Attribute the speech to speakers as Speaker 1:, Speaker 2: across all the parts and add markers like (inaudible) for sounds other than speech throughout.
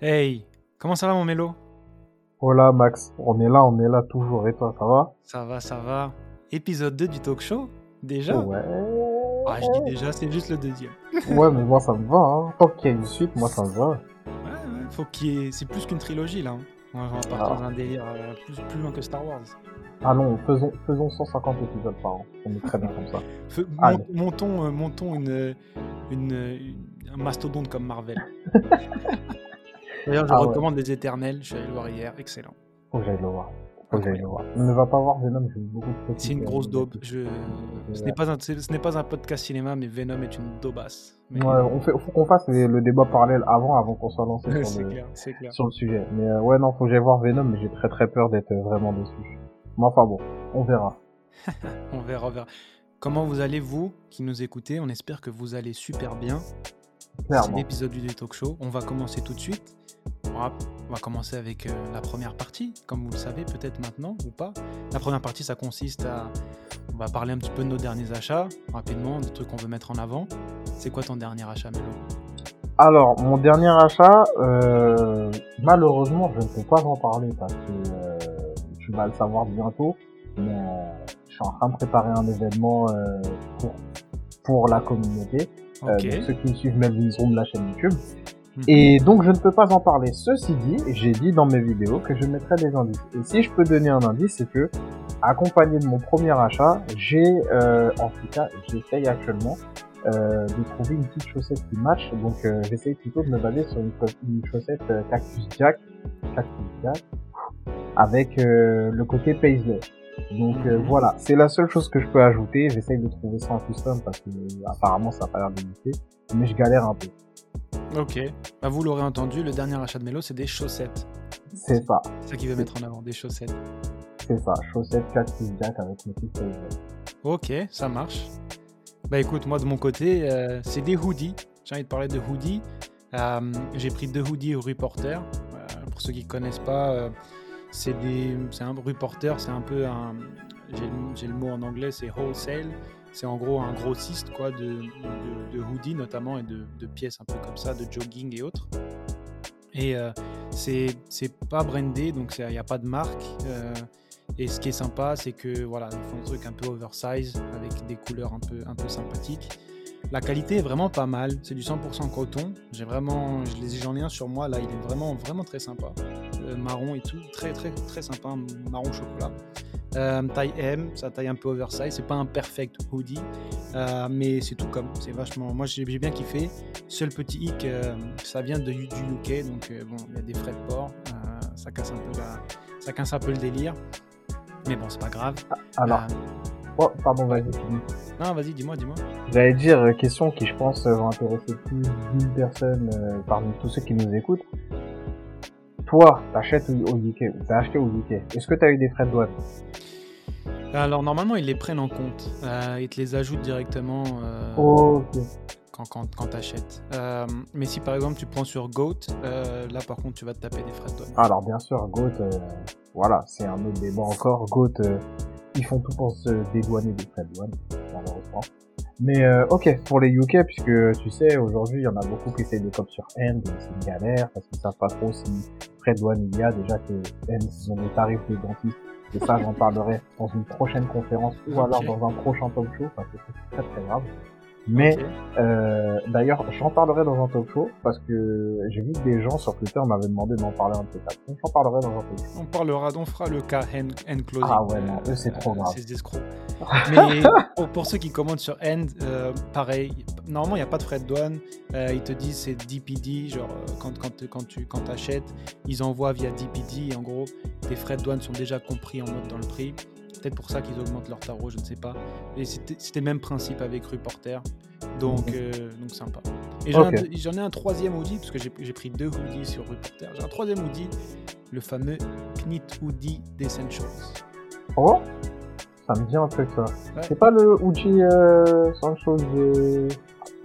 Speaker 1: Hey, comment ça va mon mélo?
Speaker 2: Hola Max, on est là, on est là toujours. Et toi, ça va?
Speaker 1: Ça va, ça va. Épisode 2 du talk show Déjà?
Speaker 2: Ouais.
Speaker 1: Ah, je dis déjà, c'est juste le deuxième. (laughs)
Speaker 2: Ouais, mais moi ça me va. Hein. Tant qu'il y a une suite, moi ça me va.
Speaker 1: Ouais, ouais, faut qu'il y ait... C'est plus qu'une trilogie là. hein. On va partir
Speaker 2: Ah.
Speaker 1: dans un délire euh, plus, plus loin que Star Wars.
Speaker 2: Ah non, faisons, faisons 150 épisodes par an. On est très bien comme ça.
Speaker 1: Fe-
Speaker 2: Allez.
Speaker 1: mon- montons, euh, montons une, une, une- un mastodonte comme Marvel. (laughs) D'ailleurs, je
Speaker 2: Ah ouais.
Speaker 1: recommande Les Éternels, je suis allé le voir hier, excellent.
Speaker 2: Faut que j'aille le voir. Faut que j'aille le voir. Ne va pas voir Venom, j'ai beaucoup de
Speaker 1: C'est une grosse daube. Je... Ce n'est pas, un- c'est- ce n'est pas un podcast cinéma, mais Venom est une daubasse. Mais...
Speaker 2: Ouais, on fait, faut qu'on fasse le, le débat parallèle avant, avant qu'on soit lancé (laughs) sur
Speaker 1: c'est
Speaker 2: le,
Speaker 1: clair, c'est clair.
Speaker 2: sur le sujet. Mais euh, ouais, non, faut que j'aille voir Venom, mais j'ai très très peur d'être euh, vraiment déçu. Mais enfin bon, on verra. (laughs)
Speaker 1: On verra, on verra. Comment vous allez, vous qui nous écoutez? On espère que vous allez super bien. C'est
Speaker 2: Clairement.
Speaker 1: l'épisode du Talk Show. On va commencer tout de suite. On va, on va commencer avec euh, la première partie, comme vous le savez peut-être maintenant ou pas. La première partie, ça consiste à... On va parler un petit peu de nos derniers achats, rapidement, des trucs qu'on veut mettre en avant. C'est quoi ton dernier achat, Mélo?
Speaker 2: Alors, mon dernier achat, euh, malheureusement, je ne peux pas en parler parce que euh, tu vas le savoir bientôt. Mais euh, je suis en train de préparer un événement pour, pour la communauté. Euh,
Speaker 1: Ok.
Speaker 2: donc ceux qui me suivent Melvin Room, la chaîne YouTube.
Speaker 1: Mhm.
Speaker 2: Et donc, je ne peux pas en parler. Ceci dit, j'ai dit dans mes vidéos que je mettrais des indices. Et si je peux donner un indice, c'est que, accompagné de mon premier achat, j'ai, euh, en tout cas, j'essaye actuellement euh, de trouver une petite chaussette qui match. Donc, euh, j'essaye plutôt de me baser sur une, une chaussette Cactus Jack, Cactus Jack, avec euh, le côté paisley. Donc euh,
Speaker 1: Mhm.
Speaker 2: voilà, c'est la seule chose que je peux ajouter. J'essaye de trouver ça en custom parce que euh, apparemment ça a pas l'air d'exister, mais je galère un peu.
Speaker 1: Ok. Bah, vous l'aurez entendu, le dernier achat de Mélo, c'est des chaussettes.
Speaker 2: C'est ça.
Speaker 1: C'est ça qu'il veut mettre en avant, des chaussettes.
Speaker 2: C'est ça, chaussettes Cactus Jack avec motif paisley.
Speaker 1: Ok, ça marche. Bah écoute, moi de mon côté, euh, c'est des hoodies. J'ai envie de parler de hoodies. J'ai pris deux hoodies au Reporter. Pour ceux qui connaissent pas, c'est un Reporter, c'est un peu un, j'ai le, mot en anglais, c'est wholesale. C'est en gros un grossiste quoi de, de, hoodies notamment et de, de pièces un peu comme ça, de jogging et autres. Et euh, c'est pas brandé, donc il n'y a pas de marque. euh, et ce qui est sympa, c'est que voilà, ils font des trucs un peu oversize avec des couleurs un peu, un peu sympathiques. La qualité est vraiment pas mal. C'est du 100% coton. J'ai vraiment, j'en ai un sur moi là. Il est vraiment, vraiment très sympa. Euh, marron et tout, très, très, très sympa. Marron chocolat. Euh, taille M, ça taille un peu oversize. C'est pas un perfect hoodie, euh, mais c'est tout comme. C'est vachement. Moi, j'ai bien kiffé. Seul petit hic, euh, ça vient de, du UK, donc bon, il y a des frais de port. Ça casse un peu la, ça casse un peu le délire. Mais bon, c'est pas grave.
Speaker 2: Alors,
Speaker 1: Euh,
Speaker 2: oh, pardon, vas-y,
Speaker 1: non, vas-y, dis-moi, dis-moi.
Speaker 2: J'allais dire, question qui je pense va intéresser plus d'une personne parmi tous ceux qui nous écoutent. Toi, t'achètes au UK, ou t'as acheté au UK. Est-ce que t'as eu des frais de douane
Speaker 1: Alors, normalement, ils les prennent en compte. Euh, ils te les ajoutent directement euh, quand, quand, quand tu achètes. mais si par exemple tu prends sur Goat, euh, là par contre, tu vas te taper des frais de douane.
Speaker 2: Alors bien sûr, Goat, euh, voilà, c'est un autre débat encore. Goat, euh, ils font tout pour se dédouaner des frais de douane, malheureusement. Mais euh, ok, pour les UK, puisque tu sais, aujourd'hui, il y en a beaucoup qui essayent de cop sur End, c'est une galère, parce qu'ils savent pas trop si frais de douane il y a, déjà que End, ils ont des tarifs de dentiste, et ça, j'en parlerai dans une prochaine conférence, ou alors dans un prochain talk show, parce que c'est très très grave. Mais euh, D'ailleurs, j'en parlerai dans un talk show parce que j'ai vu que des gens sur Twitter m'avaient demandé d'en parler un peu tard. Donc j'en parlerai dans un talk show.
Speaker 1: On parlera, on fera le cas hand, hand closing.
Speaker 2: Ah ouais, non, eux, c'est trop grave.
Speaker 1: C'est des escrocs. (laughs) Mais pour, pour ceux qui commandent sur End, euh, pareil, normalement il n'y a pas de frais de douane. Euh, ils te disent c'est DPD, genre euh, quand, quand, quand tu quand achètes, ils envoient via DPD. Et en gros, tes frais de douane sont déjà compris en mode dans le prix. Peut-être pour ça qu'ils augmentent leur tarot, je ne sais pas. Et c'était le même principe avec Reporter. Donc,
Speaker 2: Mhm.
Speaker 1: euh, donc sympa. Et j'en ai un- j'en ai un troisième hoodie, parce que j'ai j'ai pris deux hoodies sur Reporter. J'ai un troisième hoodie, le fameux Knit Hoodie d'Essentials.
Speaker 2: Oh Ça me dit un truc ça.
Speaker 1: Ouais.
Speaker 2: C'est pas le Uji euh, sans chose de...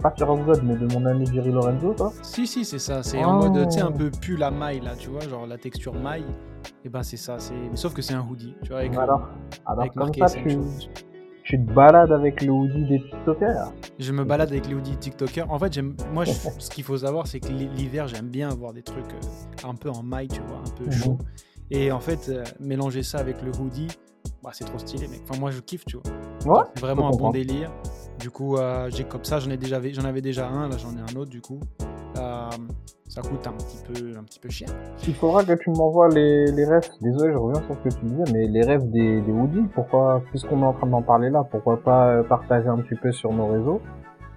Speaker 2: Pas Fear of God, mais de mon ami Jerry Lorenzo, ça
Speaker 1: Si, si, c'est ça. C'est en
Speaker 2: Oh.
Speaker 1: mode, tu sais, un peu pull à maille, là, tu vois, genre la texture maille. Et ben, c'est ça. c'est Sauf que c'est un hoodie, tu vois, avec,
Speaker 2: Alors, alors
Speaker 1: avec
Speaker 2: comme
Speaker 1: marqué
Speaker 2: ça, tu, te balades avec le hoodie des TikTokers
Speaker 1: Je me balade avec les hoodies TikTokers. En fait, j'aime, moi, je- ce qu'il faut savoir, c'est que l'hiver, j'aime bien avoir des trucs euh, un peu en maille, tu vois, un peu
Speaker 2: Mhm.
Speaker 1: chaud. Et en fait, euh, mélanger ça avec le hoodie, bah, c'est trop stylé, mec. Enfin, moi, je kiffe, tu vois.
Speaker 2: Ouais,
Speaker 1: C'est vraiment un bon délire. Du coup, euh, j'ai comme ça, j'en ai déjà, j'en avais déjà un, là, j'en ai un autre, du coup. Euh, ça coûte un petit peu, un petit peu cher.
Speaker 2: Il faudra que tu m'envoies les, les refs. Désolé, je reviens sur ce que tu disais, mais les refs des, des hoodies, pourquoi, puisqu'on est en train d'en parler là, pourquoi pas euh, partager un petit peu sur nos réseaux?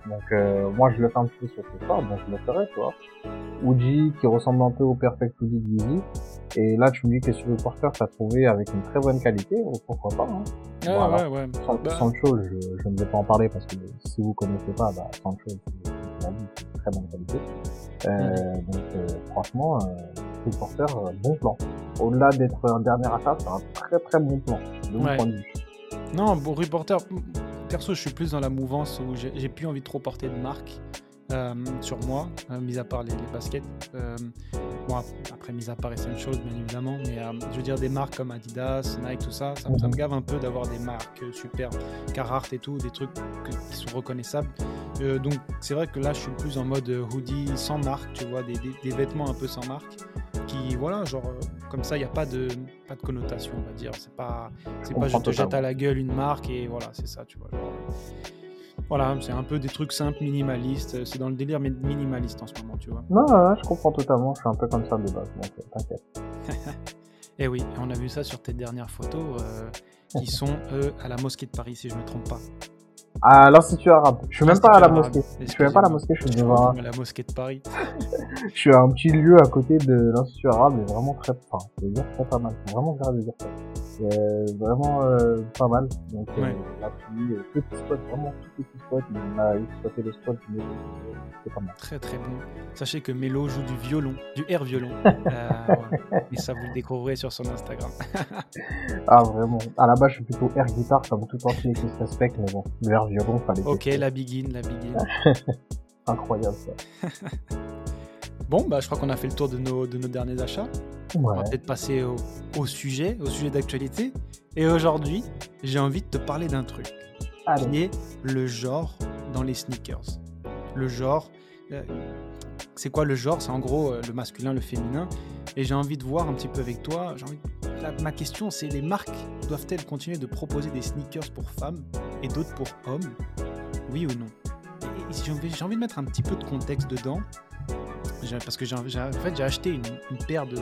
Speaker 2: Donc, euh, moi, je le fais un petit peu sur ce soir, donc je le ferai, tu vois. Hoodie qui ressemble un peu au Perfect Hoodie de. Et là, tu me dis que sur le porteur, t'as trouvé avec une très bonne qualité, pourquoi pas, hein?
Speaker 1: Ah,
Speaker 2: Voilà.
Speaker 1: ouais, ouais.
Speaker 2: Sans,
Speaker 1: Bah,
Speaker 2: Sancho, je, je ne vais pas en parler parce que si vous connaissez pas, bah, Sancho, c'est de très bonne qualité. Euh, donc, euh, franchement, euh, le porteur, euh, bon plan. Au-delà d'être un dernier achat, c'est un très très bon plan. De mon
Speaker 1: Ouais.
Speaker 2: point de vue.
Speaker 1: Non, bon, reporter, perso, je suis plus dans la mouvance où j'ai j'ai plus envie de trop porter de marque euh, sur moi, euh, mis à part les, les baskets. Euh, bon, ap- après, mis à part Essentials, bien évidemment, mais euh, je veux dire des marques comme Adidas, Nike, tout ça, ça, me- ça me gave un peu d'avoir des marques euh, super Carhartt et tout, des trucs que- qui sont reconnaissables. Euh, donc, c'est vrai que là, je suis plus en mode hoodie sans marque, tu vois, des, des- des vêtements un peu sans marque. Qui, voilà, genre, euh, comme ça, il n'y a pas de, pas de connotation, on va dire. C'est pas, c'est pas je te jette à la gueule une marque et voilà, c'est ça, tu vois. genre, voilà, c'est un peu des trucs simples, minimalistes. C'est dans le délire mais minimaliste en ce moment, tu vois.
Speaker 2: Non, je comprends totalement. Je suis un peu comme ça de base, donc euh, t'inquiète. (laughs)
Speaker 1: Et oui, on a vu ça sur tes dernières photos euh, qui sont (laughs) euh, à la mosquée de Paris, si je me trompe pas.
Speaker 2: À l'Institut Arabe. Je suis même pas à la mosquée. Je suis même pas à la mosquée, je suis devant
Speaker 1: confonds (laughs) la mosquée de Paris.
Speaker 2: Je suis à un petit lieu à côté de l'Institut Arabe et vraiment très, enfin, je veux dire très pas mal. C'est vraiment grave de dire ça. Euh, vraiment euh, pas mal. Donc euh,
Speaker 1: Ouais.
Speaker 2: euh, petit spot, vraiment tout petit spot. On a exploité le spot, mais c'est pas mal.
Speaker 1: Très très bon. Sachez que Mélo joue du violon, du air violon. (laughs) Euh, ouais. Et ça, vous le découvrirez sur son Instagram. (laughs)
Speaker 2: Ah vraiment. À la base, je suis plutôt air guitare, comme tout entier qui se respecte, mais bon, le air violon, fallait.
Speaker 1: Ok, la begin, la begin. (laughs)
Speaker 2: Incroyable ça.
Speaker 1: Bon, bah, je crois qu'on a fait le tour de nos, de nos derniers achats. On va peut-être passer au, au sujet, au sujet d'actualité. Et aujourd'hui, j'ai envie de te parler d'un truc.
Speaker 2: Allez.
Speaker 1: qui est le genre dans les sneakers. Le genre, euh, c'est quoi le genre? C'est en gros euh, le masculin, le féminin. Et j'ai envie de voir un petit peu avec toi. Envie... la- ma question, c'est les marques doivent-elles continuer de proposer des sneakers pour femmes et d'autres pour hommes? Oui ou non? J'ai envie, j'ai envie de mettre un petit peu de contexte dedans. Parce que j'ai, en fait, j'ai acheté une, paire de,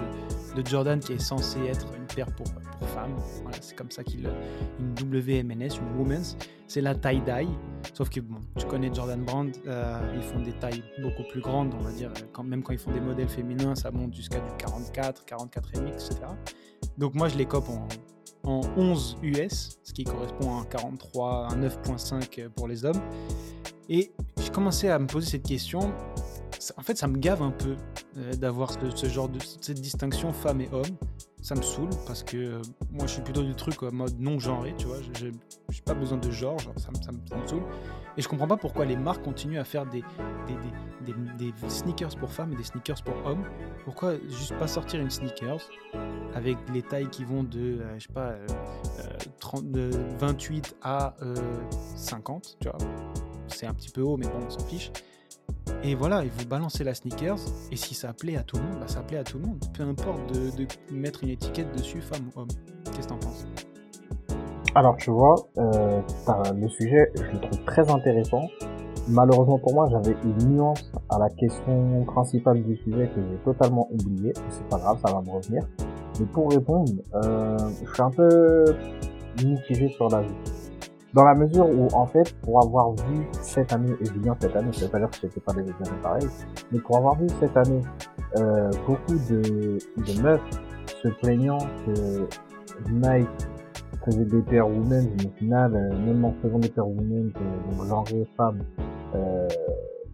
Speaker 1: Jordan qui est censée être une paire pour, pour femmes. C'est comme ça qu'il une WMNS, une Women's. C'est la taille dye. Sauf que bon, tu connais Jordan Brand, euh, ils font des tailles beaucoup plus grandes, on va dire. Quand, même quand ils font des modèles féminins, ça monte jusqu'à du 44, 44 MX, etc. Donc moi, je les cope en, en 11 US, ce qui correspond à un 43, un 9.5 pour les hommes. Et j'ai commencé à me poser cette question. En fait, ça me gave un peu euh, d'avoir ce, genre de cette distinction femme et homme. Ça me saoule parce que euh, moi, je suis plutôt du truc en mode non genré, tu vois. Je n'ai pas besoin de genre, genre, ça, me- saoule. Et je comprends pas pourquoi les marques continuent à faire des, des, des- des- sneakers pour femmes et des sneakers pour hommes. Pourquoi juste pas sortir une sneakers avec les tailles qui vont de, euh, je sais pas, euh, euh, 30 de 28 à euh, 50, tu vois. C'est un petit peu haut, mais bon, on s'en fiche. Et voilà, et vous balancez la sneakers, et si ça plaît à tout le monde, bah ça plaît à tout le monde. Peu importe de, mettre une étiquette dessus, femme ou homme. Qu'est-ce que t'en penses?
Speaker 2: Alors tu vois, euh, le sujet, je le trouve très intéressant. Malheureusement pour moi, j'avais une nuance à la question principale du sujet que j'ai totalement oublié. Et C'est pas grave, ça va me revenir. Mais pour répondre, euh, je suis un peu mitigé sur la vie. Dans la mesure où, en fait, pour avoir vu cette année, et je bien cette année, ça veut pas dire que c'était pas des années pareilles, mais pour avoir vu cette année euh, beaucoup de, de meufs se plaignant que Nike faisait des paires women, mais au final, euh, même en faisant des paires women, euh, donc genre femmes, euh,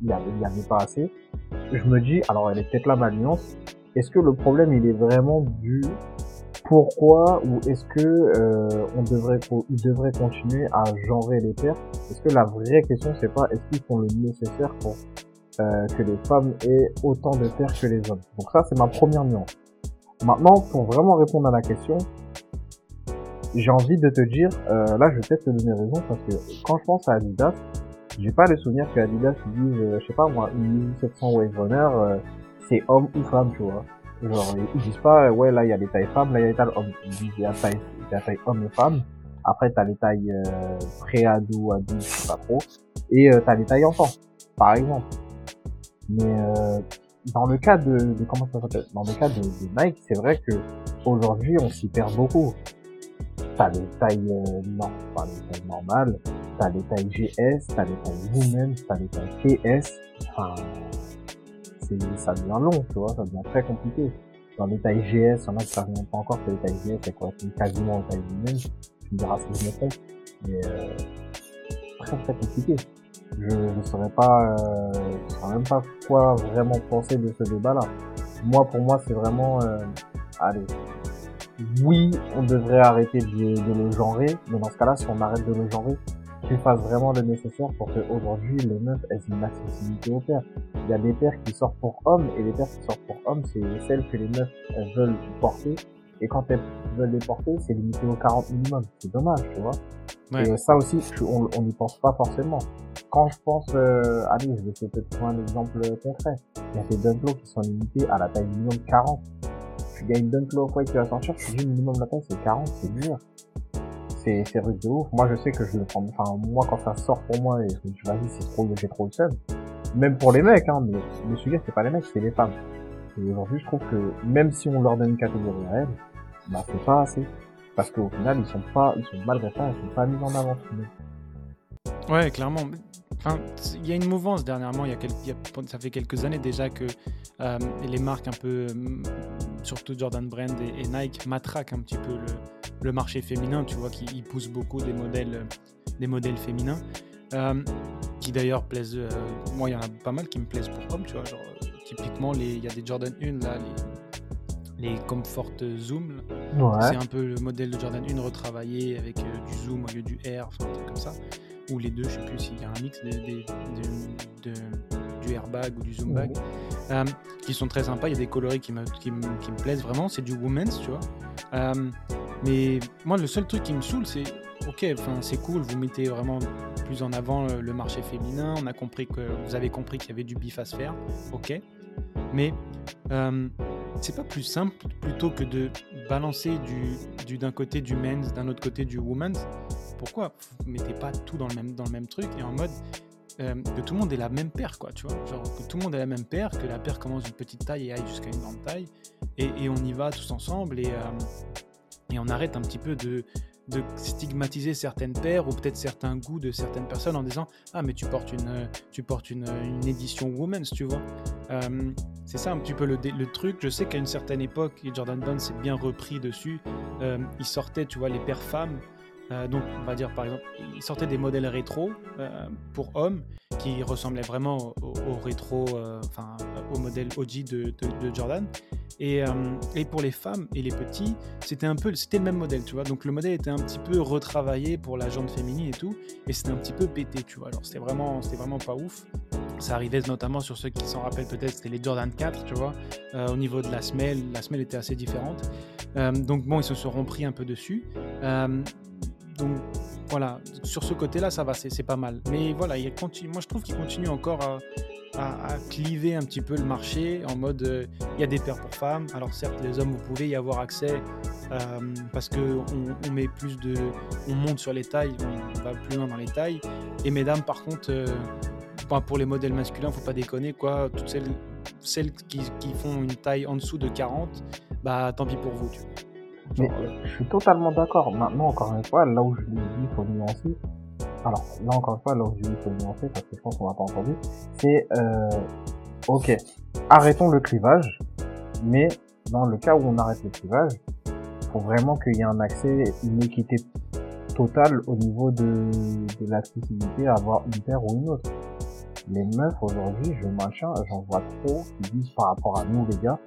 Speaker 2: il y avait, avait pas assez. Je me dis, alors elle est peut-être là ma nuance, est-ce que le problème il est vraiment dû pourquoi ou est-ce que euh, on devrait devraient continuer à genrer les paires Est-ce que la vraie question c'est pas est-ce qu'ils font le nécessaire pour euh, que les femmes aient autant de paires que les hommes Donc ça c'est ma première nuance. Maintenant pour vraiment répondre à la question, j'ai envie de te dire, euh, là je vais peut-être te donner raison parce que quand je pense à Adidas, j'ai pas le souvenir que Adidas dise, euh, je sais pas moi, une 700 Wave Runner, c'est homme ou femme, tu vois. Genre, ils disent pas, ouais, là il y a des tailles femmes, là il y a des tailles hommes. Ils disent, il y a taille, il y a taille homme et femme. Après, t'as les tailles euh, pré-ado, ado, je sais pas trop. Et euh, t'as les tailles enfants, par exemple. Mais euh, dans le cas de, comment ça s'appelle? Dans le cas de, Nike, c'est vrai que aujourd'hui, on s'y perd beaucoup. T'as les tailles euh, non, pas les tailles normales, t'as les tailles GS, t'as les tailles Women, t'as les tailles TS. Enfin, ça devient long, tu vois, ça devient très compliqué. Dans les tailles GS, il y en a qui savent même pas encore que les tailles GS, c'est quoi C'est quasiment tailles Women. Tu me diras si je me trompe. Mais euh, très très compliqué. Je ne saurais pas, euh, je saurais même pas quoi vraiment penser de ce débat-là. Moi, pour moi, c'est vraiment, euh, allez, oui, on devrait arrêter de, de le genrer, mais dans ce cas-là, si on arrête de le genrer, qu'il fasse vraiment le nécessaire pour qu'aujourd'hui, les meufs aient une accessibilité aux paires. Il y a des paires qui sortent pour hommes, et les paires qui sortent pour hommes, c'est celles que les meufs elles veulent porter, et quand elles veulent les porter, c'est limité aux 40 minimum. C'est dommage, tu vois.
Speaker 1: Ouais.
Speaker 2: Et ça aussi, on n'y pense pas forcément. Quand je pense, euh, allez, je vais essayer trouver un exemple concret. Il y a des Dunklo qui sont limités à la taille minimum 40. Tu gagnes une Dunklo quoi qui va sortir, tu dis minimum la taille c'est 40, c'est dur. C'est, c'est rude de ouf. Moi, je sais que je le prends, enfin, moi, quand ça sort pour moi, et je me dis, vas-y, c'est trop, j'ai trop le seum. Même pour les mecs, hein, mais c'est pas les mecs, c'est les femmes. Et aujourd'hui, je trouve que, même si on leur donne une catégorie à elles, bah, c'est pas assez. Parce qu'au final, ils sont pas, ils sont malgré ça, ils sont pas mis en avant.
Speaker 1: Ouais, clairement. Enfin, il y a une mouvance dernièrement, il y a quel- il y a- ça fait quelques années déjà que euh, les marques un peu, euh, surtout Jordan Brand et, Nike, matraquent un petit peu le, marché féminin, tu vois, qui ils poussent beaucoup des modèles, des modèles féminins, euh, qui d'ailleurs plaisent, euh, moi il y en a pas mal qui me plaisent pour hommes, tu vois, genre euh, typiquement il y a des Jordan 1 là, les, les Comfort Zoom.
Speaker 2: Ouais.
Speaker 1: C'est un peu le modèle de Jordan 1 retravaillé avec du zoom au lieu du air, enfin un truc comme ça. Ou les deux, je sais plus s'il y a un mix de, de- de- de- du airbag ou du zoom bag. Euh, qui sont très sympas. Il y a des coloris qui me, qui me, qui me plaisent vraiment. C'est du women's, tu vois. Mais moi, le seul truc qui me saoule, c'est ok, c'est cool, vous mettez vraiment plus en avant le, le marché féminin. On a compris que vous avez compris qu'il y avait du bif à se faire. Ok. Mais euh, c'est pas plus simple plutôt que de balancer du du- d'un côté du men's, d'un autre côté du women's. Pourquoi vous mettez pas tout dans le même dans le même truc et en mode euh, que tout le monde ait la même paire, quoi, tu vois? Genre que tout le monde ait la même paire, que la paire commence d'une petite taille et aille jusqu'à une grande taille, et, on y va tous ensemble et, euh, et on arrête un petit peu de, de stigmatiser certaines paires ou peut-être certains goûts de certaines personnes en disant ah mais tu portes une euh, tu portes une, une édition women's tu vois. Euh, c'est ça un petit peu le, le truc. Je sais qu'à une certaine époque Jordan Brand s'est bien repris dessus. Euh, il sortait tu vois les paires femmes euh, donc, on va dire par exemple, il sortait des modèles rétro euh, pour hommes qui ressemblaient vraiment au, rétro, euh, enfin au modèle OG de, Jordan. Et, et pour les femmes et les petits, c'était un peu, c'était le même modèle, tu vois. Donc le modèle était un petit peu retravaillé pour la jante féminine et tout, et c'était un petit peu pété, tu vois. Alors c'était vraiment, c'était vraiment pas ouf. Ça arrivait notamment sur ceux qui s'en rappellent peut-être, c'était les Jordan 4, tu vois. Au niveau de la semelle, la semelle était assez différente. Donc bon, ils se seront pris un peu dessus. Donc voilà, sur ce côté-là, ça va, c'est pas mal. Mais voilà, il continue, moi je trouve qu'il continue encore à, cliver un petit peu le marché en mode euh, il y a des paires pour femmes. Alors certes, les hommes, vous pouvez y avoir accès euh, parce que on, on met plus de, on monte sur les tailles, on va plus loin dans les tailles. Et mesdames, par contre, euh, bah, pour les modèles masculins, faut pas déconner quoi. Toutes celles, celles qui, font une taille en dessous de 40, bah tant pis pour vous.
Speaker 2: Mais je suis totalement d'accord. Maintenant, encore une fois, là où je dit, il faut nuancer. Alors, là encore une fois, là où je dis il faut nuancer, parce que je pense qu'on l'a pas entendu, c'est, euh, ok, arrêtons le clivage, mais dans le cas où on arrête le clivage, faut vraiment qu'il y ait un accès, une équité totale au niveau de, de l'accessibilité à avoir une paire ou une autre. Les meufs aujourd'hui, je machin, j'en vois trop qui disent par rapport à nous les gars,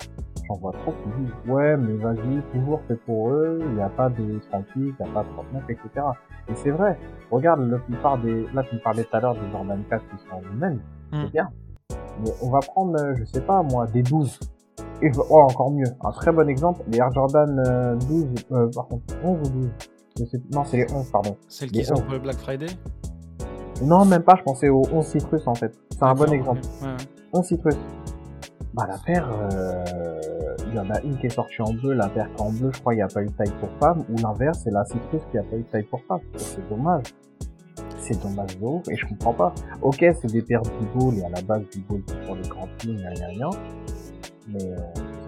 Speaker 2: j'en vois trop qui disent ouais mais vas-y toujours c'est pour eux, il n'y a pas de 38, il n'y a pas de 39, etc. Et c'est vrai, regarde la plupart des, là tu me parlais tout à l'heure des Jordan 4 qui sont humaines,
Speaker 1: Hmm.
Speaker 2: c'est bien. Mais on va prendre, euh, je sais pas moi, des 12. Et oh, encore mieux, un très bon exemple, les Air Jordan euh, 12, euh, par contre 11 ou 12, Je sais- Non, c'est les 11, pardon.
Speaker 1: Celles
Speaker 2: Les
Speaker 1: qui sont pour le Black Friday?
Speaker 2: Non, même pas, je pensais aux 11 citrus en fait. C'est un bon exemple.
Speaker 1: ok. Ouais, ouais.
Speaker 2: 11 citrus. Bah la paire, euh, il y en a une qui est sortie en bleu, la est en bleu, je crois il n'y a pas eu de taille pour femme, ou l'inverse, c'est la citrus qui a pas eu de taille pour femme. C'est dommage. C'est dommage de et je comprends pas. Ok, c'est des paires du ball, et à la base du ball pour les grandes filles, gna gna gna. Mais euh,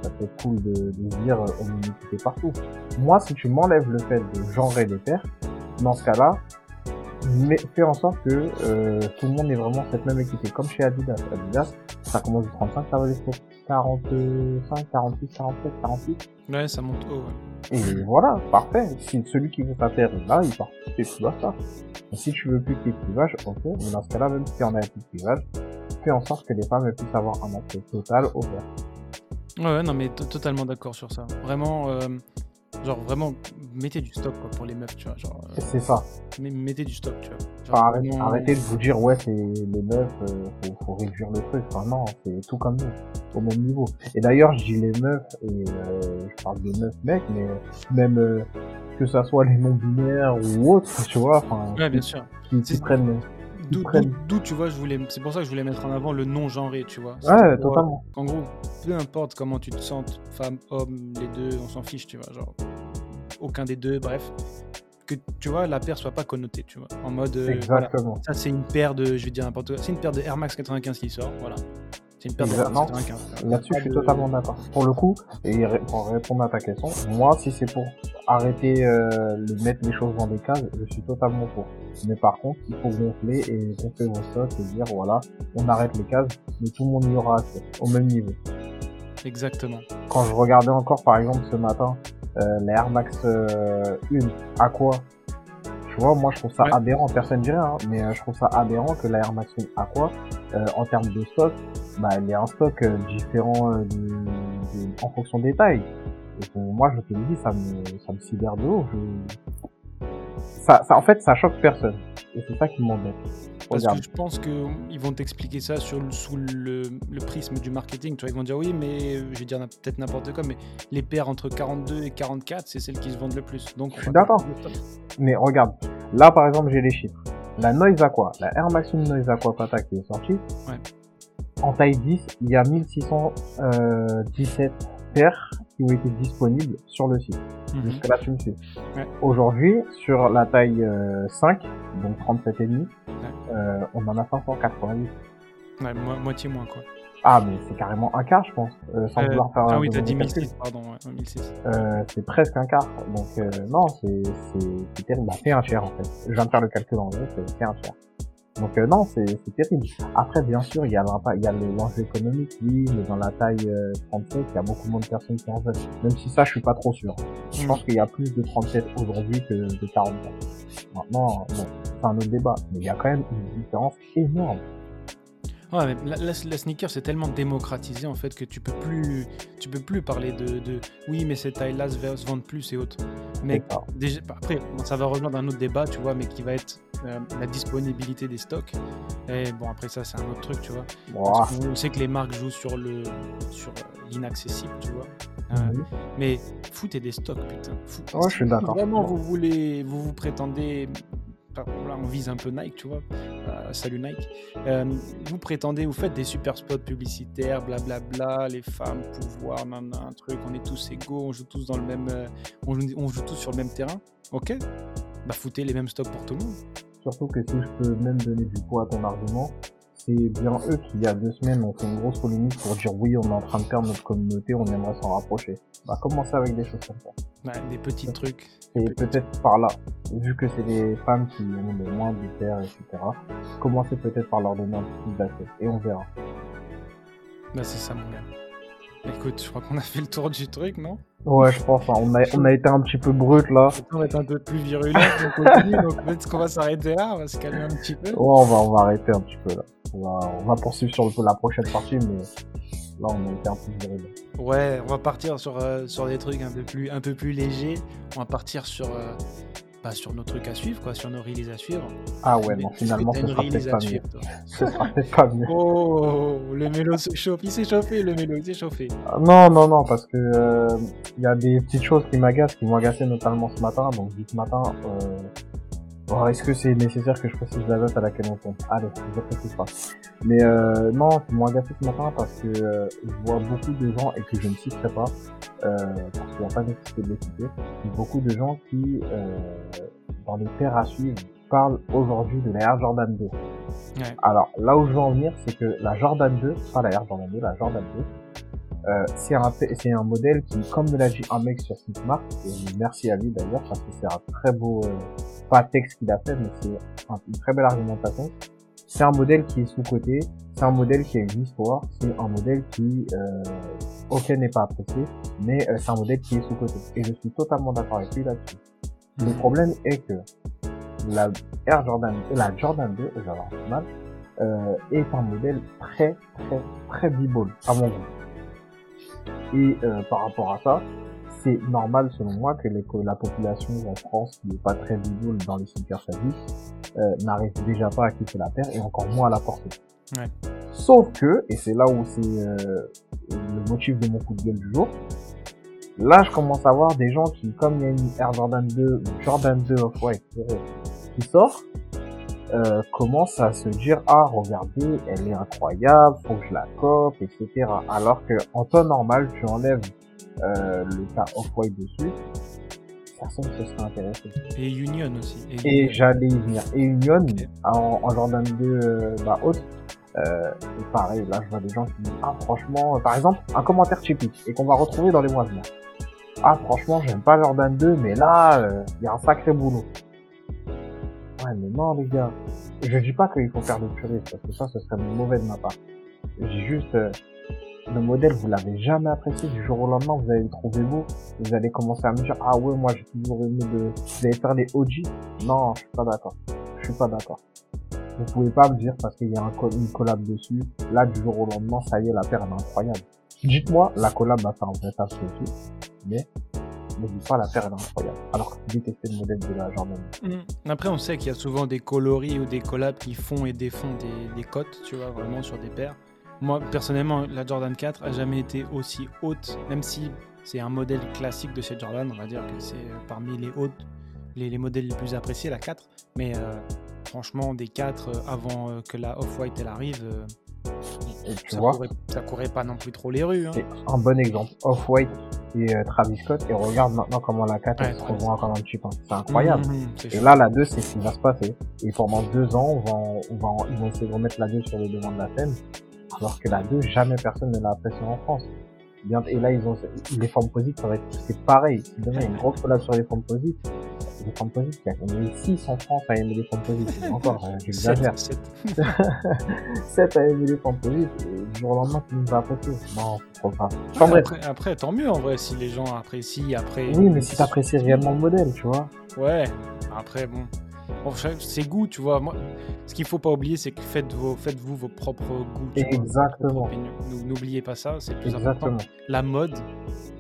Speaker 2: ça peut être cool de, de dire, euh, on est partout. Moi, si tu m'enlèves le fait de genrer les paires, dans ce cas-là, fais en sorte que euh, tout le monde ait vraiment cette même équité. Comme chez Adidas. Adidas, ça commence du 35, ça va jusqu'au 45, 46, 47, 48.
Speaker 1: Ouais, ça monte haut. ouais.
Speaker 2: Et voilà, parfait. Si celui qui veut est là, il part et tu dois ça. Et si tu veux plus que clivages, ok, mais dans ce cas-là, même si on a plus de clivage, fais en sorte que les femmes puissent avoir un accès total au paires.
Speaker 1: Ouais, ouais, non, mais to- totalement d'accord sur ça. Vraiment, euh, genre, vraiment, mettez du stock quoi, pour les meufs, tu vois. Genre, euh,
Speaker 2: C'est ça.
Speaker 1: mais- mettez du stock, tu vois. Genre,
Speaker 2: Enfin, arrêtez, de vous dire, ouais, c'est les meufs, euh, faut, faut réduire le truc. Enfin, non, c'est tout comme nous, au même niveau. Et d'ailleurs, je dis les meufs, et euh, je parle des meufs mecs, mais même euh, que ça soit les non-binaires ou autres, tu vois, enfin,
Speaker 1: Ouais, bien sûr.
Speaker 2: qui, qui prennent...
Speaker 1: D'où, d'où- tu vois, je voulais, c'est pour ça que je voulais mettre en avant le non-genré, tu vois.
Speaker 2: Ouais, totalement.
Speaker 1: euh, En gros, peu importe comment tu te sens, femme, homme, les deux, on s'en fiche, tu vois. Genre, aucun des deux, bref. Que tu vois, la paire soit pas connotée, tu vois. En mode, euh, voilà.
Speaker 2: Exactement.
Speaker 1: Ça, c'est une paire de, je vais dire n'importe quoi, c'est une paire de Air Max 95 qui sort, voilà. C'est une paire de Air Max
Speaker 2: Exactement.
Speaker 1: 95.
Speaker 2: Là-dessus, je suis
Speaker 1: de-
Speaker 2: totalement d'accord. Pour le coup, et pour répondre à ta question, moi, si c'est pour arrêter euh, de mettre les choses dans des cases, je suis totalement pour. Mais par contre, il faut gonfler et gonfler vos stocks et dire, voilà, on arrête les cases, mais tout le monde y aura accès, au même niveau.
Speaker 1: Exactement.
Speaker 2: Quand je regardais encore, par exemple, ce matin, euh, la Air Max euh, 1, à quoi tu vois, moi je trouve ça
Speaker 1: Ouais.
Speaker 2: aberrant, personne dirait, hein, mais euh, je trouve ça aberrant que la Air Max 1 Aqua, euh, en termes de stock, bah, elle est un stock euh, différent euh, du- du- en fonction des tailles. Et bon, moi, je te le dis, ça me, ça me sidère de haut. Je... Ça, ça, en fait, ça choque personne. Et c'est ça qui m'embête.
Speaker 1: Parce que je pense qu'ils vont t'expliquer ça sur, sous le, le prisme du marketing. Tu vois, ils vont dire oui, mais euh, je vais dire peut-être n'importe quoi, mais les paires entre 42 et 44, c'est celles qui se vendent le plus. Donc, on
Speaker 2: Je suis d'accord. Mais regarde, là par exemple j'ai les chiffres. La Noise Aqua, la Air Maximum Noise Aqua Pata qui est sortie,
Speaker 1: Ouais.
Speaker 2: en taille 10, il y a 1617 paires qui ont été disponibles sur le site.
Speaker 1: Mhm.
Speaker 2: Jusque là tu me suis.
Speaker 1: Ouais.
Speaker 2: Aujourd'hui, sur la taille euh, 5, donc 37,5,
Speaker 1: Ouais.
Speaker 2: euh, on en a 588.
Speaker 1: Ouais, mo- moitié moins, quoi.
Speaker 2: Ah mais c'est carrément un quart je pense, euh, sans
Speaker 1: Euh,
Speaker 2: vouloir faire
Speaker 1: ah oui, t'as dit
Speaker 2: calcul.
Speaker 1: 1006, pardon, ouais, 1006.
Speaker 2: Euh, c'est presque un quart. Donc euh, non, c'est terrible. Bah, c'est un tiers en fait. Je viens de faire le calcul en c'est c'est un tiers. Donc euh, non, c'est terrible. Après, bien sûr, il y a l'impact, il y a le- l'enjeu économique, oui, mais dans la taille euh, 37, il y a beaucoup moins de personnes qui en veulent. Même si ça, je suis pas trop sûr. Je
Speaker 1: Mm.
Speaker 2: pense qu'il y a plus de 37 aujourd'hui que de 44. Maintenant, bon, c'est un autre débat, mais il y a quand même une différence énorme.
Speaker 1: Ouais, mais la, la- la sneaker c'est tellement démocratisé en fait que tu peux plus, tu peux plus parler de, de oui mais cette taille-là se, vendent plus et autres. Mais déjà, après ça va rejoindre un autre débat, tu vois, mais qui va être euh, la disponibilité des stocks. Et bon après ça c'est un autre truc, tu vois. Qu'on sait que les marques jouent sur le, sur l'inaccessible, tu vois. Euh,
Speaker 2: Mhm.
Speaker 1: Mais foutez des stocks, putain. Foutez-
Speaker 2: Ouais, je suis d'accord.
Speaker 1: Vraiment, vous voulez, vous vous prétendez. Là, on vise un peu Nike, tu vois. Euh, salut Nike. Euh, vous prétendez, vous faites des super spots publicitaires, blablabla, les femmes, pouvoir, nan, un truc, on est tous égaux, on joue tous dans le même, euh, on, joue, on joue tous sur le même terrain. Ok. Bah foutez les mêmes stocks pour tout le monde.
Speaker 2: Surtout que si je peux même donner du poids à ton argument, c'est bien eux qui, il y a deux semaines, ont fait une grosse polémique pour dire oui, on est en train de perdre notre communauté, on aimerait s'en rapprocher. Bah, commencez avec des choses comme ça.
Speaker 1: Ouais, des petits trucs.
Speaker 2: Et peut-être par là, vu que c'est des femmes qui ont le moins de terre, etc., commencez peut-être par leur donner un plus d'accès. Et on verra.
Speaker 1: Bah c'est ça mon gars. Écoute, je crois qu'on a fait le tour du truc, non?
Speaker 2: Ouais, je pense, hein, on, a, on a été un petit peu brut là.
Speaker 1: On va être un peu plus virulent, on continue, donc peut-être qu'on va s'arrêter là, on va se calmer un petit peu.
Speaker 2: Ouais, on va, on va arrêter un petit peu là. On va, on va poursuivre sur le- la prochaine partie, mais là, on a été un peu virulent.
Speaker 1: Ouais, on va partir sur, euh, sur des trucs un peu plus, un peu plus légers. On va partir sur, euh, bah, sur nos trucs à suivre, quoi, sur nos releases à suivre.
Speaker 2: Ah ouais, non, finalement, ce sera peut-être pas mieux. Ce sera peut-être pas (laughs) mieux.
Speaker 1: Oh, le mélo se chauffe, il s'est chauffé, le mélo, il s'est chauffé.
Speaker 2: Ah, non, non, non, parce que il euh, y a des petites choses qui m'agacent, qui m'ont agacé notamment ce matin. Donc, ce matin, euh, est-ce que c'est nécessaire que je précise la date à laquelle on tombe? Allez, je ne précise pas. Mais euh, non, c'est moins gâté ce matin parce que euh, je vois beaucoup de gens, et que je ne citerai pas, euh, parce qu'il n'y a pas nécessité de les citer, beaucoup de gens qui, euh, dans les terres à suivre, parlent aujourd'hui de la Air Jordan 2. Ouais. Alors, là où je veux en venir, c'est que la Jordan 2, pas la Air Jordan 2, la Jordan 2, euh, c'est un, c'est un modèle qui, comme me l'a dit un mec sur Smart, et merci à lui d'ailleurs, parce que c'est un très beau, euh, pas texte qu'il a fait, mais c'est une très belle argumentation. C'est un modèle qui est sous-côté, c'est un modèle qui a une histoire, c'est un modèle qui, euh, ok, n'est pas apprécié, mais euh, c'est un modèle qui est sous-côté. Et je suis totalement d'accord avec lui là-dessus. Le mhm. problème est que la Air Jordan, la Jordan 2, j'avais mal, euh, est un modèle très, très, très b-ball, à mon goût. Et euh, par rapport à ça, c'est normal selon moi que, les, la population en France, qui n'est pas très visible dans les services, euh, n'arrive déjà pas à quitter la Terre et encore moins à la porter. Ouais. Sauf que, et c'est là où c'est euh, le motif de mon coup de gueule du jour, là je commence à voir des gens qui, comme il y a une Air Jordan 2 Jordan 2 Off-White qui sort, euh, commence à se dire ah regardez elle est incroyable faut que je la cope etc alors que en temps normal tu enlèves euh, le cas off-white dessus personne ne se serait intéressé
Speaker 1: et Union aussi.
Speaker 2: Et, j'allais y venir. Et Union en, en, Jordan 2 euh, bah haute euh, et pareil là je vois des gens qui disent ah franchement par exemple un commentaire typique et qu'on va retrouver dans les mois à venir. Ah franchement j'aime pas Jordan 2 mais là il y a un sacré boulot. Ouais, mais non, les gars. Je dis pas qu'il faut faire des puristes, parce que ça, ce serait mauvais de ma part. J'ai juste, euh, le modèle, vous l'avez jamais apprécié du jour au lendemain, vous allez le trouver beau, vous allez commencer à me dire, ah ouais, moi, j'ai toujours aimé de, vous allez faire les OG. Non, je suis pas d'accord. Je suis pas d'accord. Vous pouvez pas me dire parce qu'il y a un une collab dessus, là, du jour au lendemain, ça y est, la paire, est incroyable. Dites-moi, la collab va faire un vrai taf dessus, mais mais pas la paire est incroyable. Alors que tu détestais le modèle de la Jordan.
Speaker 1: Mm. Après, on sait qu'il y a souvent des coloris ou des collabs qui font et défont des, des cotes, tu vois, vraiment sur des paires. Moi, personnellement, la Jordan 4 a jamais été aussi haute, même si c'est un modèle classique de cette Jordan, on va dire que c'est euh, parmi les hautes, les, les, modèles les plus appréciés, la 4. Mais euh, franchement, des 4 euh, avant que la Off-White elle arrive, ça, courait, ça, courait, pas non plus trop les rues. Hein.
Speaker 2: Un bon exemple, Off-White et euh, Travis Scott et regarde maintenant comment la 4 se revend comme un chip. Hein. C'est incroyable. Mmh, mmh, et là, la 2, c'est ce qui va se passer. Et pendant deux ans, on va, on va, ils vont essayer de remettre la 2 sur le devant de la scène. Alors que la 2, jamais personne ne l'a apprécié en France. Et là, ils ont les formes positives, ça va être c'est pareil. Demain il y a une grosse collab sur les formes positives, les formes positives, il y a eu 6 en France à aimer les formes positives? (laughs) Encore, euh, j'exagère. 7. 7 (laughs) (laughs) à aimer les formes positives. Et du jour au lendemain, tu nous as apprécié. Non,
Speaker 1: après, après, tant mieux en vrai si les gens apprécient. Après,
Speaker 2: oui, mais si t'apprécies réellement le modèle, tu vois.
Speaker 1: Ouais. Après, bon. C'est goût, tu vois. Moi, ce qu'il faut pas oublier, c'est que faites vos, faites-vous vos propres goûts.
Speaker 2: Exactement.
Speaker 1: N'oubliez pas ça, c'est plus important. La mode,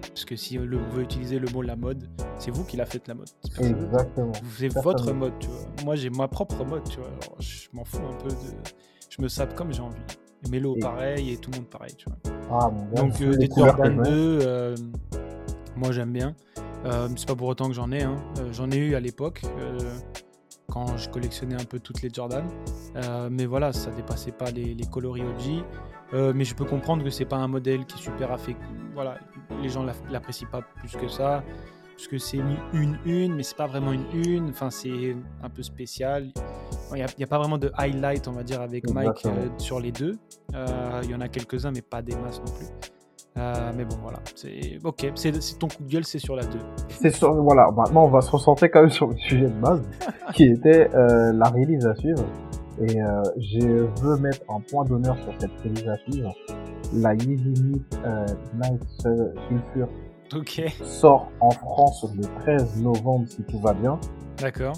Speaker 1: parce que si vous veut utiliser le mot la mode, c'est vous qui la faites la mode.
Speaker 2: Exactement.
Speaker 1: C'est votre mode, tu vois. Moi, j'ai ma propre mode, tu vois. je m'en fous un peu de. Je me sape comme j'ai envie. Mélo pareil et tout le monde pareil, tu vois. Ah, Donc euh, des Jordan 2, euh, moi j'aime bien. Euh, c'est pas pour autant que j'en ai. Hein. j'en ai eu à l'époque quand je collectionnais un peu toutes les Jordan. mais voilà, ça dépassait pas les, coloris OG. mais je peux comprendre que c'est pas un modèle qui est super affecté. Voilà, les gens l'apprécient pas plus que ça parce que c'est une une, mais c'est pas vraiment une une. Enfin, c'est un peu spécial. Il n'y a, pas vraiment de highlight, on va dire, avec Mike euh, sur les deux. Euh, il y en a quelques-uns, mais pas des masses non plus. Euh, mais bon, voilà. C'est ok. C'est ton coup de gueule, c'est sur la 2.
Speaker 2: C'est sur voilà. Maintenant, on va se recentrer quand même sur le sujet de base, (laughs) qui était la release à suivre. Et je veux mettre un point d'honneur sur cette release à suivre. La Yeezy Night Sulfur sort en France le 13 novembre si tout va bien.
Speaker 1: D'accord.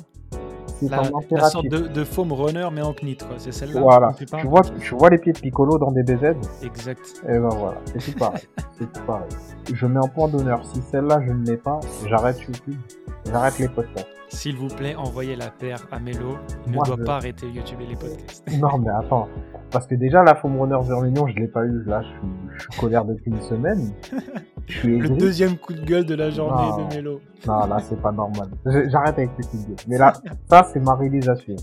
Speaker 1: La, sorte de, de, foam runner mais en knit quoi, c'est celle-là.
Speaker 2: Voilà. Tu vois, tu vois les pieds de Piccolo dans des BZ
Speaker 1: Exact.
Speaker 2: Et ben voilà, c'est tout pareil. (laughs) c'est tout pareil. Je mets un point d'honneur. Si celle-là je ne l'ai pas, j'arrête YouTube, j'arrête les podcasts.
Speaker 1: S'il vous plaît, envoyez la paire à Melo. Il ne doit
Speaker 2: je-
Speaker 1: pas arrêter YouTube et les podcasts.
Speaker 2: Non, mais attends. Parce que déjà, la Foam Runner Vermignon, je l'ai pas eu. Là, je suis, je suis colère depuis une semaine. (laughs) Je suis
Speaker 1: Le deuxième coup de gueule de la journée
Speaker 2: Non.
Speaker 1: de Melo.
Speaker 2: Non, là, c'est pas normal. J'arrête avec les coups de gueule. Mais là, ça, c'est ma réalisation.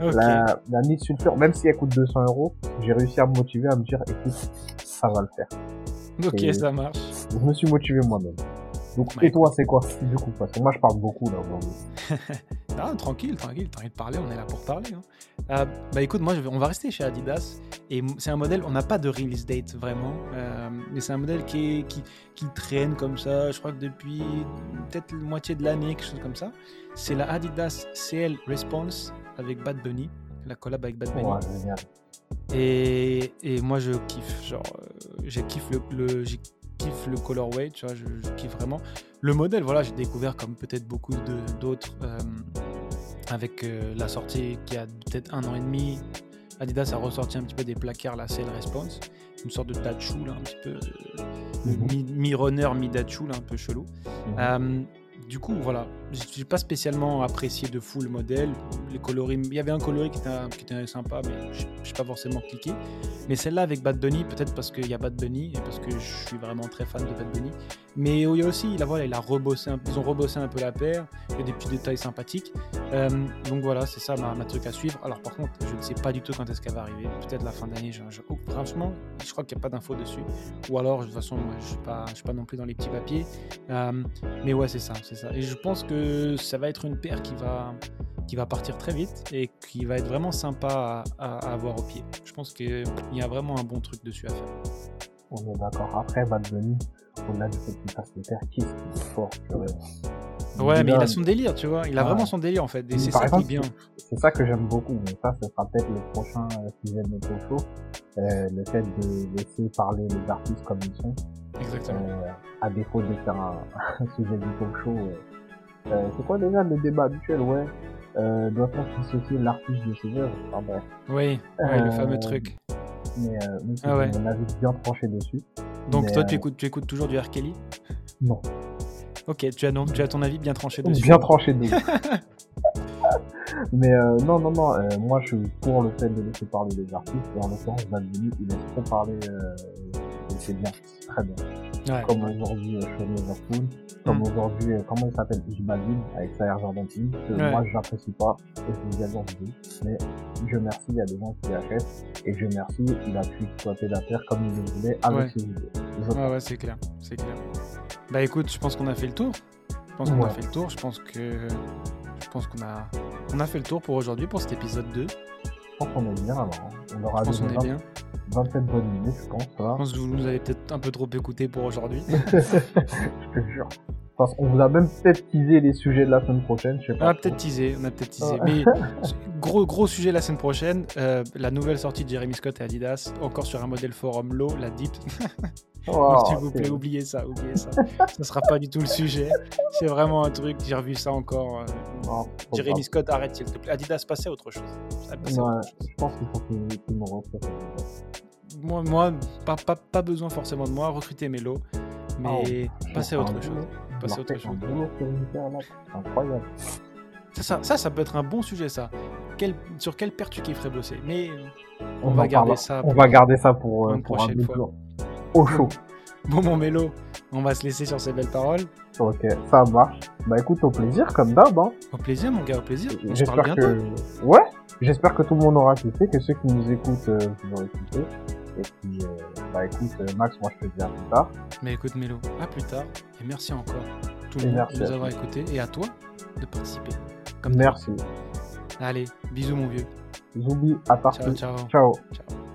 Speaker 1: Ok.
Speaker 2: La, la Nid Sulfur, même si elle coûte 200 euros, j'ai réussi à me motiver à me dire, écoute, ça va le faire.
Speaker 1: Ok,
Speaker 2: et-
Speaker 1: ça marche.
Speaker 2: Je me suis motivé moi-même. Donc,
Speaker 1: Ouais,
Speaker 2: et toi, c'est quoi, du coup? Parce que moi, je parle beaucoup, là, aujourd'hui. (laughs)
Speaker 1: Ah, tranquille, tranquille, t'as envie de parler, on est là pour parler. hein. Euh, bah écoute, moi je vais- on va rester chez Adidas et c'est un modèle, on n'a pas de release date vraiment, euh, mais c'est un modèle qui, est- qui, qui traîne comme ça, je crois que depuis peut-être la moitié de l'année, quelque chose comme ça. C'est la Adidas CL Response avec Bad Bunny, la collab avec Bad Bunny.
Speaker 2: Ouais, génial.
Speaker 1: Et, et moi je kiffe, genre, euh, j'ai kiffe le, le, kiffe le colorway, tu vois, je, je kiffe vraiment. Le modèle, voilà, j'ai découvert comme peut-être beaucoup d'autres euh, avec euh, la sortie qui a peut-être un an et demi. Adidas a ressorti un petit peu des placards, la CL Response, une sorte de Dachu, là, un petit peu euh,
Speaker 2: Mhm.
Speaker 1: mi- mi-runner, mi-Dachu, là, un peu chelou.
Speaker 2: Mhm.
Speaker 1: Du coup, voilà, j'ai pas spécialement apprécié de fou le modèle. Les coloris, il y avait un coloris qui était, qui était sympa, mais je pas forcément cliqué. Mais celle-là avec Bad Bunny, peut-être parce qu'il y a Bad Bunny et parce que je suis vraiment très fan de Bad Bunny. Mais il y a aussi, là, voilà, il a rebossé ils ont rebossé un peu la paire. Il y a des petits détails sympathiques. Euh, donc voilà, c'est ça ma, ma truc à suivre. Alors par contre, je ne sais pas du tout quand est-ce qu'elle va arriver. Peut-être la fin d'année. Je, je- oh, franchement, je crois qu'il n'y a pas d'infos dessus. Ou alors, de toute façon, moi, je ne suis, pas- suis pas non plus dans les petits papiers. Euh, mais ouais, c'est ça, c'est ça. Et je pense que ça va être une paire qui va, qui va partir très vite et qui va être vraiment sympa à, à- à avoir au pied. Je pense qu'il y a vraiment un bon truc dessus à faire.
Speaker 2: On est d'accord. Après, Bad Bunny, on a qu'il fasse les terres, qu'est-ce qu'il est fort.
Speaker 1: Ouais, mais il a son délire, tu vois. Il a
Speaker 2: Ouais.
Speaker 1: vraiment son délire en fait. Et c'est ça
Speaker 2: exemple,
Speaker 1: qui est bien.
Speaker 2: C'est ça que j'aime beaucoup, mais ça, ce sera peut-être le prochain sujet de notre show. Euh, le fait de laisser parler les artistes comme ils sont,
Speaker 1: Exactement.
Speaker 2: euh, à défaut de faire un, (laughs) un sujet du talk show. euh. Euh, c'est quoi déjà le débat habituel, ouais euh, Doit-on dissocier l'artiste de ses œuvres Enfin bref.
Speaker 1: Oui, ouais, le
Speaker 2: Euh,
Speaker 1: fameux truc.
Speaker 2: Mais euh, si
Speaker 1: Ah ouais.
Speaker 2: avis bien tranché dessus.
Speaker 1: Donc
Speaker 2: mais,
Speaker 1: toi, tu, écoutes, tu écoutes toujours du R. Kelly?
Speaker 2: Non.
Speaker 1: Ok, tu as, non- tu as ton avis bien tranché dessus.
Speaker 2: Bien tranché dessus. (laughs) Mais euh, non, non, non, euh, moi je suis pour le fait de laisser parler les artistes, et en l'occurrence Bad il laisse trop parler, euh, et c'est bien, très bien.
Speaker 1: Ouais.
Speaker 2: Comme aujourd'hui euh, Sean Overpool, comme
Speaker 1: Mm.
Speaker 2: aujourd'hui, euh, comment il s'appelle, J-Balvin, avec sa 1, que
Speaker 1: Ouais.
Speaker 2: moi j'apprécie pas, et je vous vidéo, mais je merci, il y a des gens qui achètent, et je merci, il a pu exploiter la terre comme il le voulait avec
Speaker 1: Ouais.
Speaker 2: ses vidéos. Je
Speaker 1: Ouais, ouais, c'est clair, c'est clair. Bah écoute, je pense qu'on a fait le tour. Je pense qu'on a fait le tour. Je pense que je pense qu'on a on a fait le tour pour aujourd'hui pour cet épisode 2.
Speaker 2: Pense qu'on est bien alors, hein. on aura
Speaker 1: Je pense qu'on
Speaker 2: donné
Speaker 1: est bien.
Speaker 2: 27 bonnes minutes, je pense, va.
Speaker 1: Je pense que vous nous avez peut-être un peu trop écouté pour aujourd'hui. (laughs)
Speaker 2: je te jure. Parce qu'on vous a même peut-être teasé les sujets de la semaine prochaine, je sais
Speaker 1: On
Speaker 2: pas.
Speaker 1: a peut-être teasé, on a peut-être teasé.
Speaker 2: Ouais.
Speaker 1: Mais (laughs) gros gros sujet la semaine prochaine, euh, la nouvelle sortie de Jeremy Scott et Adidas, encore sur un modèle forum low, la Deep. (laughs)
Speaker 2: Oh,
Speaker 1: S'il vous plaît, oubliez ça, oubliez ça. ça sera pas du tout le sujet. C'est vraiment un truc, j'ai revu ça encore. euh,
Speaker 2: Oh, grave.
Speaker 1: Scott, arrête s'il te plaît. Adidas, passez à autre chose. Ah, passez à
Speaker 2: Ouais,
Speaker 1: autre chose.
Speaker 2: je pense qu'il faut qu'il qu'il me refait.
Speaker 1: Moi, moi pas, pas, pas besoin forcément de moi, recrutez Melo. Mais
Speaker 2: Oh,
Speaker 1: passez à autre chose. Passez à autre chose.
Speaker 2: incroyable.
Speaker 1: Ça, ça, ça, ça peut être un bon sujet, ça. Quel, sur quel paire tu kifferais bosser? Mais on, va garder ça.
Speaker 2: On
Speaker 1: pour-
Speaker 2: va garder ça pour, euh,
Speaker 1: une
Speaker 2: pour
Speaker 1: prochaine fois.
Speaker 2: Au chaud.
Speaker 1: Bon, mon Mélo, on va se laisser sur ces belles paroles.
Speaker 2: Ok, ça marche. Bah écoute, au plaisir, comme d'hab. Hein.
Speaker 1: Au plaisir, mon gars, au plaisir. On se parle
Speaker 2: J'espère
Speaker 1: bientôt.
Speaker 2: que. Ouais, j'espère que tout le monde aura kiffé, que ceux qui nous écoutent, euh, vous aurez kiffé. Et puis, euh, bah écoute, euh, Max, moi je te dis à plus tard.
Speaker 1: Mais écoute, Mélo, à plus tard. Et merci encore, tout
Speaker 2: Et
Speaker 1: le monde,
Speaker 2: merci
Speaker 1: de nous avoir écoutés. Et à toi de participer. Comme
Speaker 2: Merci.
Speaker 1: Allez, bisous, mon vieux.
Speaker 2: Zoubi, à partir.
Speaker 1: Ciao, ciao.
Speaker 2: Ciao.
Speaker 1: ciao.